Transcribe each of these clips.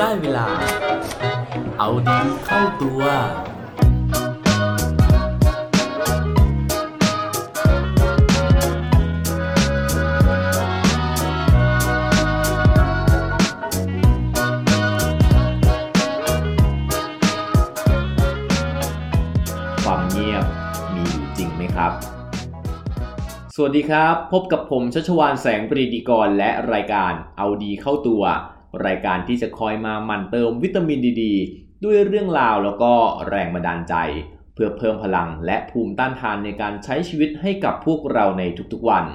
ได้เวลา เอาดีเข้าตัว ความเงียบมีอยู่จริงไหมครับ สวัสดีครับ พบกับผมชัชวานแสงปรีดีกรและรายการเอาดีเข้าตัว รายการที่จะคอยมาหมั่นเติมวิตามินดีดด้วยเรื่องราวแล้วก็แรงบันดาลใจ เพื่อเพิ่มพลังและภูมิต้านทานในการใช้ชีวิตให้กับพวกเราในทุกๆวัน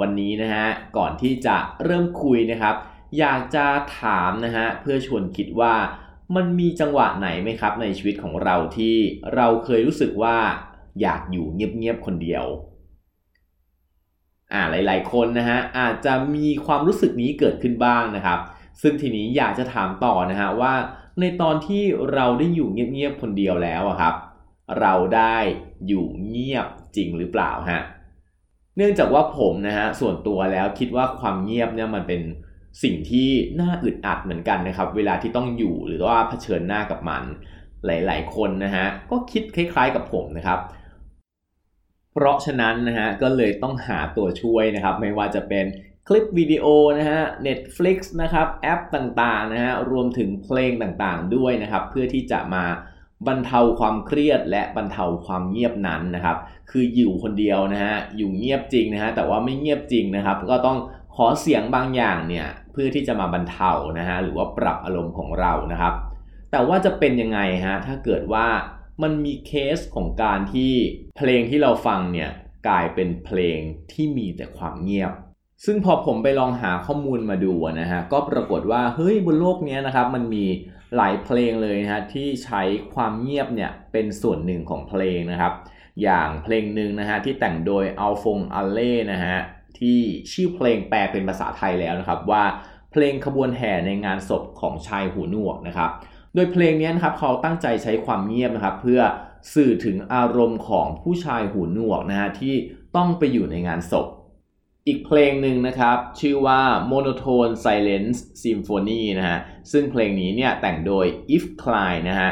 วันนี้นะฮะก่อนที่จะเริ่มคุยนะครับ อยากจะถามนะฮะเพื่อชวนคิดว่ามันมีจังหวะไหนไหมครับในชีวิตของเราที่เราเคยรู้สึกว่าอยากอยู่เงียบๆคนเดียว อ่าหลาย ๆ คนนะฮะอาจจะมีความรู้สึกนี้เกิดขึ้นบ้างนะครับ ซึ่งทีนี้อยากจะถามต่อนะฮะว่า ในตอนที่เราได้อยู่เงียบ ๆ คนเดียวแล้วครับ เราได้อยู่เงียบจริงหรือเปล่าฮะเนื่องจากว่าผมนะฮะส่วนตัวแล้วคิดว่าความเงียบเนี่ยมันเป็นสิ่งที่น่าอึดอัดเหมือนกันนะครับ เวลาที่ต้องอยู่หรือว่าเผชิญหน้ากับมัน หลาย ๆ คนนะฮะก็คิดคล้าย ๆ กับผมนะครับ เพราะฉะนั้นนะฮะก็เลยต้องหาตัวช่วยนะครับ ไม่ว่าจะเป็นคลิปวิดีโอนะฮะ Netflix นะครับแอปต่างๆนะฮะรวมถึงเพลงต่างๆด้วยนะครับ เพื่อที่จะมาบรรเทาความเครียดและบรรเทาความเงียบนั้นนะครับ คืออยู่คนเดียวนะฮะอยู่เงียบจริงนะฮะแต่ว่าไม่เงียบจริงนะครับ ก็ต้องขอเสียงบางอย่างเนี่ยเพื่อที่จะมาบรรเทานะฮะหรือว่าปรับอารมณ์ของเรานะครับ แต่ว่าจะเป็นยังไงฮะถ้าเกิดว่า มันมีเคสของการที่เพลงที่เราฟังเนี่ยกลายเป็นเพลงที่มีแต่ความเงียบ ซึ่งพอผมไปลองหาข้อมูลมาดูนะฮะก็ปรากฏว่าเฮ้ยบนโลกนี้นะครับมันมีหลายเพลงเลยนะฮะที่ใช้ความเงียบเนี่ยเป็นส่วนหนึ่งของเพลงนะครับ อย่างเพลงหนึ่งนะฮะที่แต่งโดยอัลฟงอัลเล่นะฮะที่ชื่อเพลงแปลเป็นภาษาไทยแล้วนะครับว่าเพลงขบวนแห่ในงานศพของชายหูหนวกนะครับ โดยเพลงนี้นะครับเขาตั้งใจใช้ความเงียบนะครับเพื่อสื่อถึงอารมณ์ของผู้ชายหูหนวกนะฮะที่ต้องไปอยู่ในงานศพ อีกเพลงหนึ่งนะครับ ชื่อว่า Monotone Silence Symphony นะฮะซึ่งเพลงนี้เนี่ยแต่งโดย If Klein นะฮะ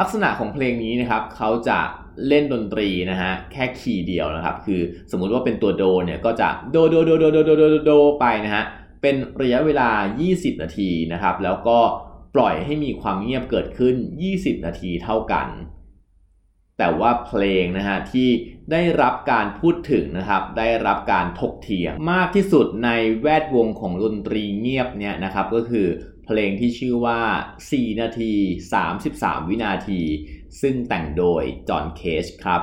ลักษณะของเพลงนี้นะครับเขาจะเล่นดนตรีนะฮะแค่คีย์เดียวนะครับ คือสมมุติว่าเป็นตัวโดเนี่ยก็จะโดโดโดโดโดโดโดโดไปนะฮะเป็นระยะเวลา 20 นาทีนะครับ แล้วก็ ปล่อยให้มีความเงียบเกิดขึ้น 20 นาทีเท่ากัน แต่ว่าเพลงนะฮะที่ได้รับการพูดถึงนะครับ ได้รับการถกเถียงมากที่สุดในแวดวงของดนตรีเงียบเนี่ยนะครับก็คือเพลงที่ชื่อว่า 4 นาที 33 วินาที ซึ่งแต่งโดยจอห์นเคจครับ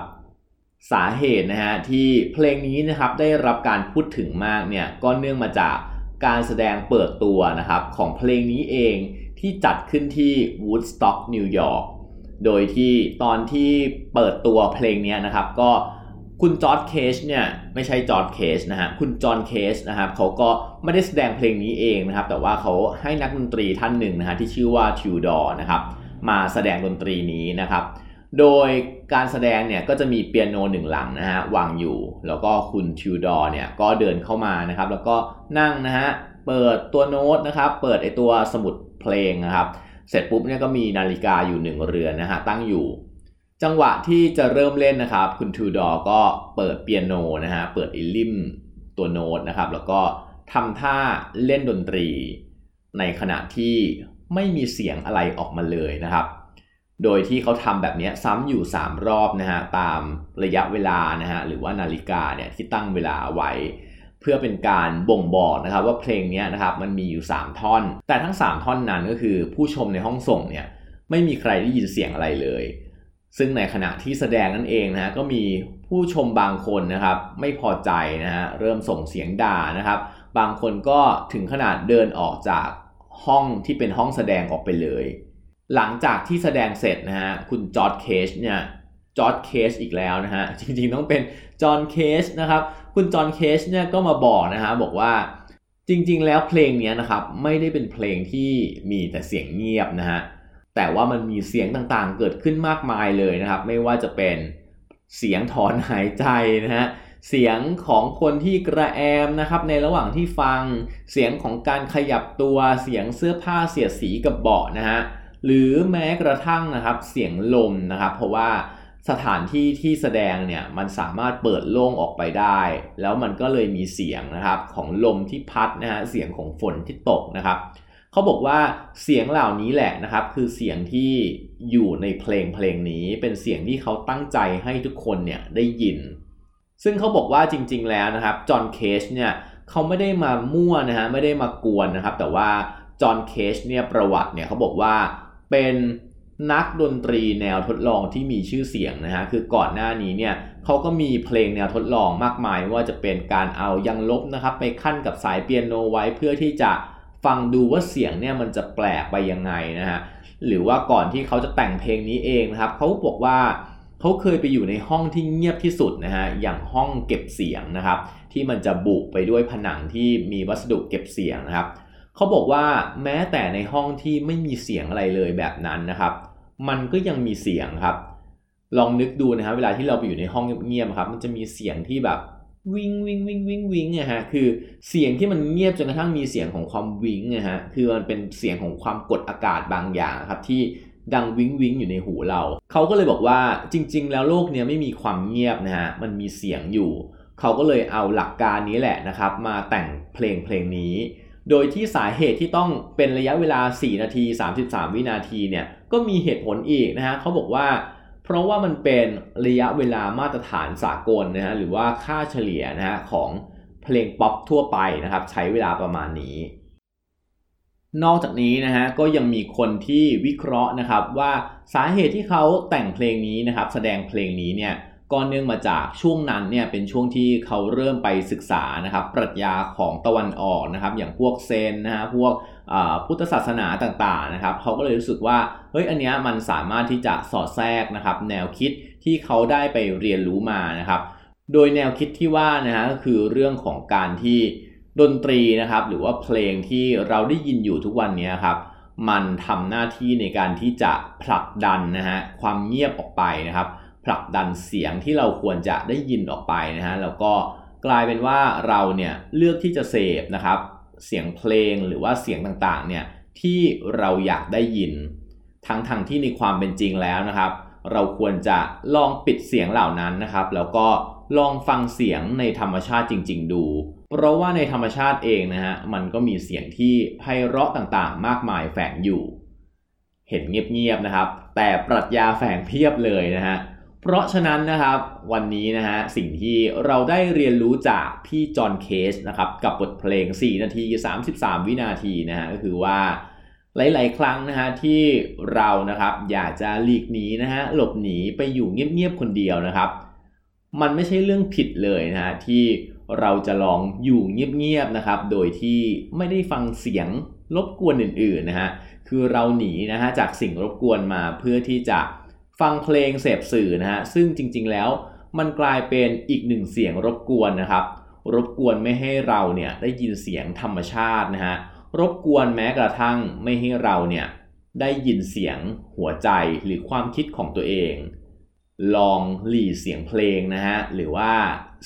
สาเหตุนะฮะที่เพลงนี้นะครับได้รับการพูดถึงมากเนี่ยก็เนื่องมาจากการแสดงเปิดตัวนะครับของเพลงนี้เอง ที่จัดขึ้นที่ Woodstock นิวยอร์กโดยที่ตอนที่เปิดตัวเพลงนี้นะครับ ก็คุณจอร์จ เคจเนี่ยไม่ใช่จอร์จ เคจนะฮะคุณจอห์นเคจนะครับเขาก็ไม่ได้แสดงเพลงนี้เองนะครับ แต่ว่าเขาให้นักดนตรีท่านหนึ่งนะฮะที่ชื่อว่าทิวดอร์นะครับมาแสดงดนตรีนี้นะครับ โดยการแสดงเนี่ยก็จะมีเปียโนหนึ่งหลังนะฮะวางอยู่ แล้วก็คุณทิวดอร์เนี่ยก็เดินเข้ามานะครับ แล้วก็นั่งนะฮะเปิดตัวโน้ตนะครับ เปิดไอ้ตัวสมุดเพลงนะครับ เสร็จปุ๊บเนี่ยก็มีนาฬิกาอยู่หนึ่งเรือนนะฮะตั้งอยู่ จังหวะที่จะเริ่มเล่นนะครับ คุณทิวดอร์ก็เปิดเปียโนนะฮะเปิดไอ้ลิ่มตัวโน้ตนะครับ แล้วก็ทำท่าเล่นดนตรี ในขณะที่ไม่มีเสียงอะไรออกมาเลยนะครับ โดยที่เขาทำแบบนี้ซ้ำอยู่ 3 รอบนะฮะตามระยะเวลานะฮะหรือว่านาฬิกาเนี่ยที่ตั้งเวลาไว้ เพื่อเป็นการบ่งบอกนะครับว่าเพลงนี้นะครับมันมีอยู่ 3 ท่อน แต่ทั้ง 3 ท่อนนั้นก็คือผู้ชมในห้องส่งเนี่ยไม่มีใครได้ยินเสียงอะไรเลย ซึ่งในขณะที่แสดงนั่นเองนะฮะก็มีผู้ชมบางคนนะครับไม่พอใจนะฮะเริ่มส่งเสียงด่านะครับ บางคนก็ถึงขนาดเดินออกจากห้องที่เป็นห้องแสดงออกไปเลย หลังจากที่แสดงเสร็จนะฮะคุณจอร์จ เคจเนี่ยจอร์จ เคจอีกแล้วนะฮะจริงๆต้องเป็นจอห์นเคจนะครับคุณจอห์นเคจเนี่ยก็มาบอกนะฮะบอกว่าจริงๆแล้วเพลงนี้นะครับไม่ได้เป็นเพลงที่มีแต่เสียงเงียบนะฮะแต่ว่ามันมีเสียงต่างๆ เกิดขึ้นมากมายเลยนะครับ ไม่ว่าจะเป็นเสียงถอนหายใจนะฮะเสียงของคนที่กระแอมนะครับในระหว่างที่ฟังเสียงของการขยับตัวเสียงเสื้อผ้าเสียดสีกับเบาะนะฮะ หรือแม้กระทั่งนะครับเสียงลมนะครับ เพราะว่าสถานที่ที่แสดงเนี่ยมันสามารถเปิดโล่งออกไปได้ แล้วมันก็เลยมีเสียงนะครับของลมที่พัดนะฮะเสียงของฝนที่ตกนะครับเขาบอกว่าเสียงเหล่านี้แหละนะครับ คือเสียงที่อยู่ในเพลงเพลงนี้ เป็นเสียงที่เขาตั้งใจให้ทุกคนเนี่ยได้ยิน ซึ่งเขาบอกว่าจริง ๆ แล้วนะครับจอห์นเคชเนี่ยเขาไม่ได้มามั่วนะฮะไม่ได้มากวนนะครับ แต่ว่าจอห์นเคชเนี่ยประวัติเนี่ยเขาบอกว่า เป็นนักดนตรีแนวทดลองที่มีชื่อเสียงนะฮะคือก่อนหน้านี้เนี่ยเขาก็มีเพลงแนวทดลองมากมายว่าจะเป็นการเอายังลบนะครับไปขั้นกับสายเปียโนไว้เพื่อที่จะฟังดูว่าเสียงเนี่ยมันจะแปลกไปยังไงนะฮะหรือว่าก่อนที่เขาจะแต่งเพลงนี้เองนะครับเขาบอกว่าเขาเคยไปอยู่ในห้องที่เงียบที่สุดนะฮะอย่างห้องเก็บเสียงนะครับที่มันจะบุไปด้วยผนังที่มีวัสดุเก็บเสียงนะครับ เขาบอกว่าแม้แต่ในห้องที่ไม่มีเสียงอะไรเลยแบบนั้นนะครับ มันก็ยังมีเสียงครับ ลองนึกดูนะฮะเวลาที่เราไปอยู่ในห้องเงียบๆครับ มันจะมีเสียงที่แบบวิงวิงวิงวิงวิงนะฮะคือเสียงที่มันเงียบจนกระทั่งมีเสียงของความวิงนะฮะคือมันเป็นเสียงของความกดอากาศบางอย่างครับที่ดังวิงวิงอยู่ในหูเรา เขาก็เลยบอกว่าจริง ๆ แล้วโลกนี้ไม่มีความเงียบนะฮะมันมีเสียงอยู่ เขาก็เลยเอาหลักการนี้แหละนะครับ มาแต่งเพลงเพลงนี้ โดยที่สาเหตุที่ต้องเป็นระยะเวลา 4 นาที 33 วินาทีเนี่ยก็มีเหตุผลอีกนะฮะเขาบอกว่า เพราะว่ามันเป็นระยะเวลามาตรฐานสากลนะฮะหรือว่าค่าเฉลี่ยนะฮะของเพลงป๊อปทั่วไปนะครับใช้เวลาประมาณนี้ นอกจากนี้นะฮะก็ยังมีคนที่วิเคราะห์นะครับว่าสาเหตุที่เขาแต่งเพลงนี้นะครับแสดงเพลงนี้เนี่ย ก็เนื่องมาจากช่วงนั้นเนี่ยเป็นช่วงที่เขาเริ่มไปศึกษานะครับปรัชญาของตะวันออกนะครับ อย่างพวกเซนนะฮะพวกพุทธศาสนาต่างๆนะครับเขาก็เลยรู้สึกว่าเฮ้ยอันเนี้ยมันสามารถที่จะสอดแทรกนะครับ แนวคิดที่เขาได้ไปเรียนรู้มานะครับ โดยแนวคิดที่ว่านะฮะก็คือเรื่องของการที่ดนตรีนะครับหรือว่าเพลงที่เราได้ยินอยู่ทุกวันนี้ครับมันทำหน้าที่ในการที่จะผลักดันนะฮะความเงียบออกไปนะครับ ผลักดันเสียงที่เราควรจะได้ยินออกไปนะฮะแล้วก็กลายเป็นว่าเราเนี่ยเลือกที่จะเสพนะครับ เสียงเพลงหรือว่าเสียงต่างๆเนี่ยที่เราอยากได้ยิน ทั้งทางที่ในความเป็นจริงแล้วนะครับ เราควรจะลองปิดเสียงเหล่านั้นนะครับ แล้วก็ลองฟังเสียงในธรรมชาติจริง ๆ ดู เพราะว่าในธรรมชาติเองนะฮะมันก็มีเสียงที่ไพเราะต่างๆ มากมายแฝงอยู่ เห็นเงียบๆนะครับ แต่ปรัชญาแฝงเพียบเลยนะฮะ เพราะฉะนั้นนะครับวันนี้นะฮะสิ่งที่เราได้เรียนรู้จากพี่จอห์นเคสนะครับกับบทเพลง 4 นาที 33 วินาทีนะฮะก็คือว่าหลาย ๆ ครั้งนะฮะที่เรานะครับอยากจะหลีกหนีนะฮะหลบหนีไปอยู่เงียบ ๆ คนเดียวนะครับ มันไม่ใช่เรื่องผิดเลยนะฮะที่เราจะลองอยู่เงียบ ๆ นะครับ โดยที่ไม่ได้ฟังเสียงรบกวนอื่น ๆ นะฮะคือเราหนีนะฮะจากสิ่งรบกวนมาเพื่อที่จะ ฟังเพลงเสพสื่อนะฮะซึ่งจริง ๆ แล้วมันกลายเป็นอีกหนึ่งเสียงรบกวนนะครับ รบกวนไม่ให้เราเนี่ยได้ยินเสียงธรรมชาตินะฮะรบกวนแม้กระทั่งไม่ให้เราเนี่ยได้ยินเสียงหัวใจหรือความคิดของตัวเอง ลองหลีเสียงเพลงนะฮะหรือว่า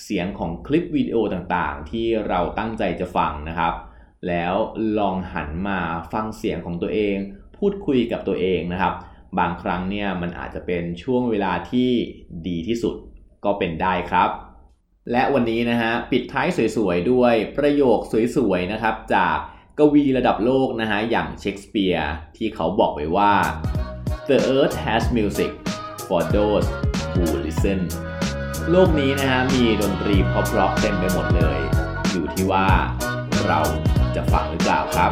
เสียงของคลิปวิดีโอต่างๆ ที่เราตั้งใจจะฟังนะครับ แล้วลองหันมาฟังเสียงของตัวเอง พูดคุยกับตัวเองนะครับ บางครั้งเนี่ยมันอาจจะเป็นช่วงเวลาที่ดีที่สุดก็เป็นได้ครับ และวันนี้นะฮะปิดท้ายสวยๆด้วยประโยคสวยๆนะครับ จากกวีระดับโลกนะฮะอย่างเชคสเปียร์ที่เขาบอกไว้ว่า The earth has music for those who listen โลกนี้นะฮะมีดนตรีเพราะๆเต็มไปหมดเลย อยู่ที่ว่าเราจะฟังหรือเปล่าครับ